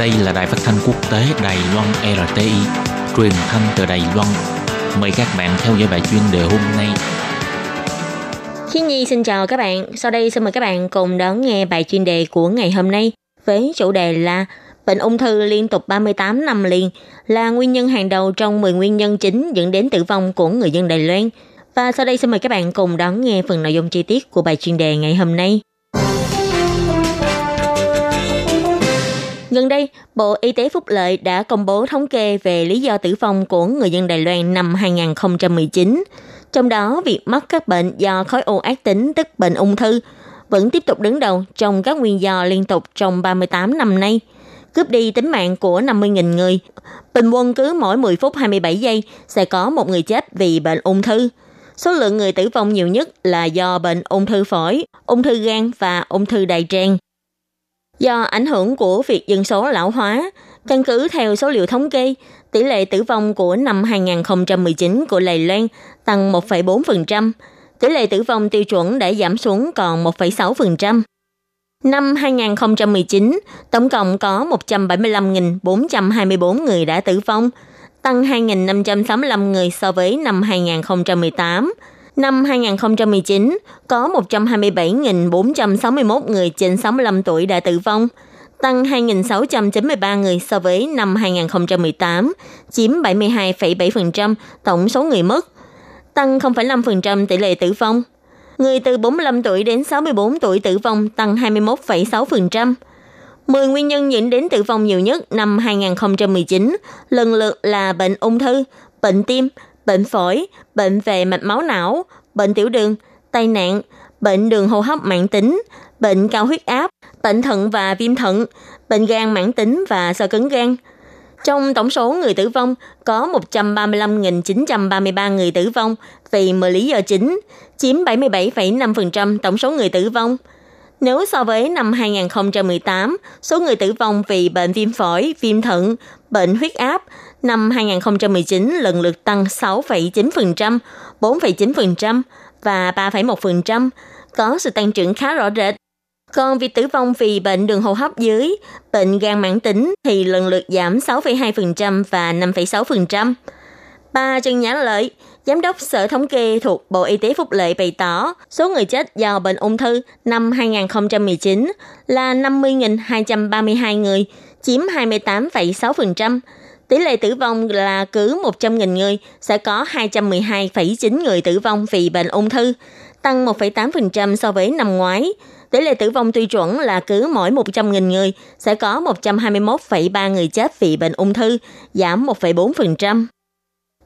Đây là đài phát thanh quốc tế Đài Loan RTI, truyền thanh từ Đài Loan. Mời các bạn theo dõi bài chuyên đề hôm nay. Khi Nhi xin chào các bạn. Sau đây xin mời các bạn cùng đón nghe bài chuyên đề của ngày hôm nay với chủ đề là bệnh ung thư liên tục 38 năm liền là nguyên nhân hàng đầu trong 10 nguyên nhân chính dẫn đến tử vong của người dân Đài Loan. Và sau đây xin mời các bạn cùng đón nghe phần nội dung chi tiết của bài chuyên đề ngày hôm nay. Gần đây, Bộ Y tế Phúc Lợi đã công bố thống kê về lý do tử vong của người dân Đài Loan năm 2019. Trong đó, việc mắc các bệnh do khối u ác tính tức bệnh ung thư vẫn tiếp tục đứng đầu trong các nguyên do liên tục trong 38 năm nay, cướp đi tính mạng của 50.000 người. Bình quân cứ mỗi 10 phút 27 giây sẽ có một người chết vì bệnh ung thư. Số lượng người tử vong nhiều nhất là do bệnh ung thư phổi, ung thư gan và ung thư đại tràng. Do ảnh hưởng của việc dân số lão hóa, căn cứ theo số liệu thống kê, tỷ lệ tử vong của năm 2019 của Đài Loan tăng 1,4%, tỷ lệ tử vong tiêu chuẩn đã giảm xuống còn 1,6%. Năm 2019, tổng cộng có 175.424 người đã tử vong, tăng 2.565 người so với năm 2018. Năm 2019, có 127.461 người trên 65 tuổi đã tử vong, tăng 2.693 người so với năm 2018, chiếm 72,7% tổng số người mất, tăng 0,5% tỷ lệ tử vong. Người từ 45 tuổi đến 64 tuổi tử vong tăng 21,6%. 10 nguyên nhân dẫn đến tử vong nhiều nhất năm 2019 lần lượt là bệnh ung thư, bệnh tim, bệnh phổi, bệnh về mạch máu não, bệnh tiểu đường, tai nạn, bệnh đường hô hấp mãn tính, bệnh cao huyết áp, bệnh thận và viêm thận, bệnh gan mãn tính và sơ cứng gan. Trong tổng số người tử vong, có 135.933 người tử vong vì 10 lý do chính, chiếm 77,5% tổng số người tử vong. Nếu so với năm 2018, số người tử vong vì bệnh viêm phổi, viêm thận, bệnh huyết áp năm 2019 lần lượt tăng 6,9%, 4,9% và 3,1%, có sự tăng trưởng khá rõ rệt. Còn việc tử vong vì bệnh đường hô hấp dưới, bệnh gan mãn tính thì lần lượt giảm 6,2% và 5,6%. Bà Trần Nhã Lợi, Giám đốc Sở Thống kê thuộc Bộ Y tế Phúc Lợi bày tỏ, số người chết do bệnh ung thư năm 2019 là 50.232 người, chiếm 28,6%. Tỷ lệ tử vong là cứ 100.000 người sẽ có 212,9 người tử vong vì bệnh ung thư, tăng 1,8% so với năm ngoái. Tỷ lệ tử vong tiêu chuẩn là cứ mỗi 100.000 người sẽ có 121,3 người chết vì bệnh ung thư, giảm 1,4%.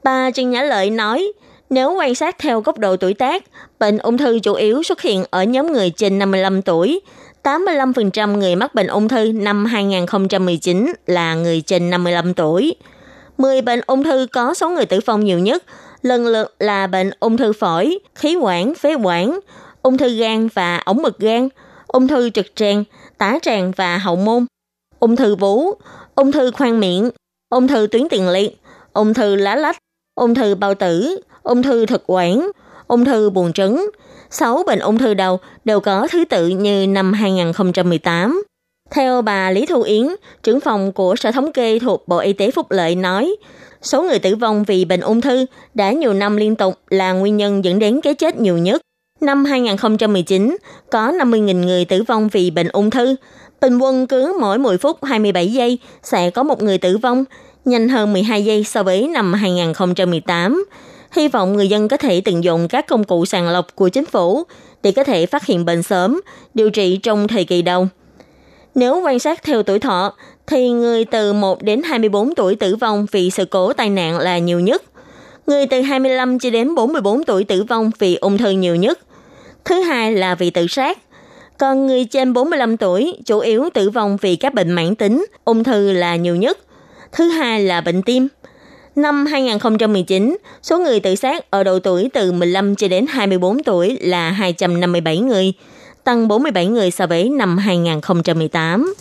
Bà Trần Nhã Lợi nói, nếu quan sát theo góc độ tuổi tác, bệnh ung thư chủ yếu xuất hiện ở nhóm người trên 55 tuổi. 85% người mắc bệnh ung thư năm 2019 là người trên 55 tuổi. 10 bệnh ung thư có số người tử vong nhiều nhất, lần lượt là bệnh ung thư phổi, khí quản, phế quản, ung thư gan và ống mực gan, ung thư trực tràng, tá tràng và hậu môn, ung thư vú, ung thư khoang miệng, ung thư tuyến tiền liệt, ung thư lá lách, ung thư bao tử, ung thư thực quản, ung thư buồng trứng. 6 bệnh ung thư đầu đều có thứ tự như năm 2018. Theo bà Lý Thu Yến, trưởng phòng của Sở Thống kê thuộc Bộ Y tế Phúc Lợi nói, số người tử vong vì bệnh ung thư đã nhiều năm liên tục là nguyên nhân dẫn đến cái chết nhiều nhất. Năm 2019, có 50.000 người tử vong vì bệnh ung thư. Bình quân cứ mỗi 10 phút 27 giây sẽ có một người tử vong, nhanh hơn 12 giây so với năm 2018. Hy vọng người dân có thể tận dụng các công cụ sàng lọc của chính phủ để có thể phát hiện bệnh sớm, điều trị trong thời kỳ đầu. Nếu quan sát theo tuổi thọ, thì người từ 1 đến 24 tuổi tử vong vì sự cố tai nạn là nhiều nhất. Người từ 25 cho đến 44 tuổi tử vong vì ung thư nhiều nhất. Thứ hai là vì tự sát. Còn người trên 45 tuổi chủ yếu tử vong vì các bệnh mãn tính, ung thư là nhiều nhất. Thứ hai là bệnh tim. Năm 2019, số người tự sát ở độ tuổi từ 15 cho đến 24 tuổi là 257 người, tăng 47 người so với năm 2018.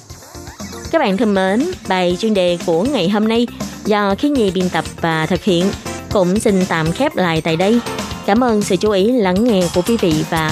Các bạn thân mến, bài chuyên đề của ngày hôm nay do Khí Nhi biên tập và thực hiện cũng xin tạm khép lại tại đây. Cảm ơn sự chú ý lắng nghe của quý vị và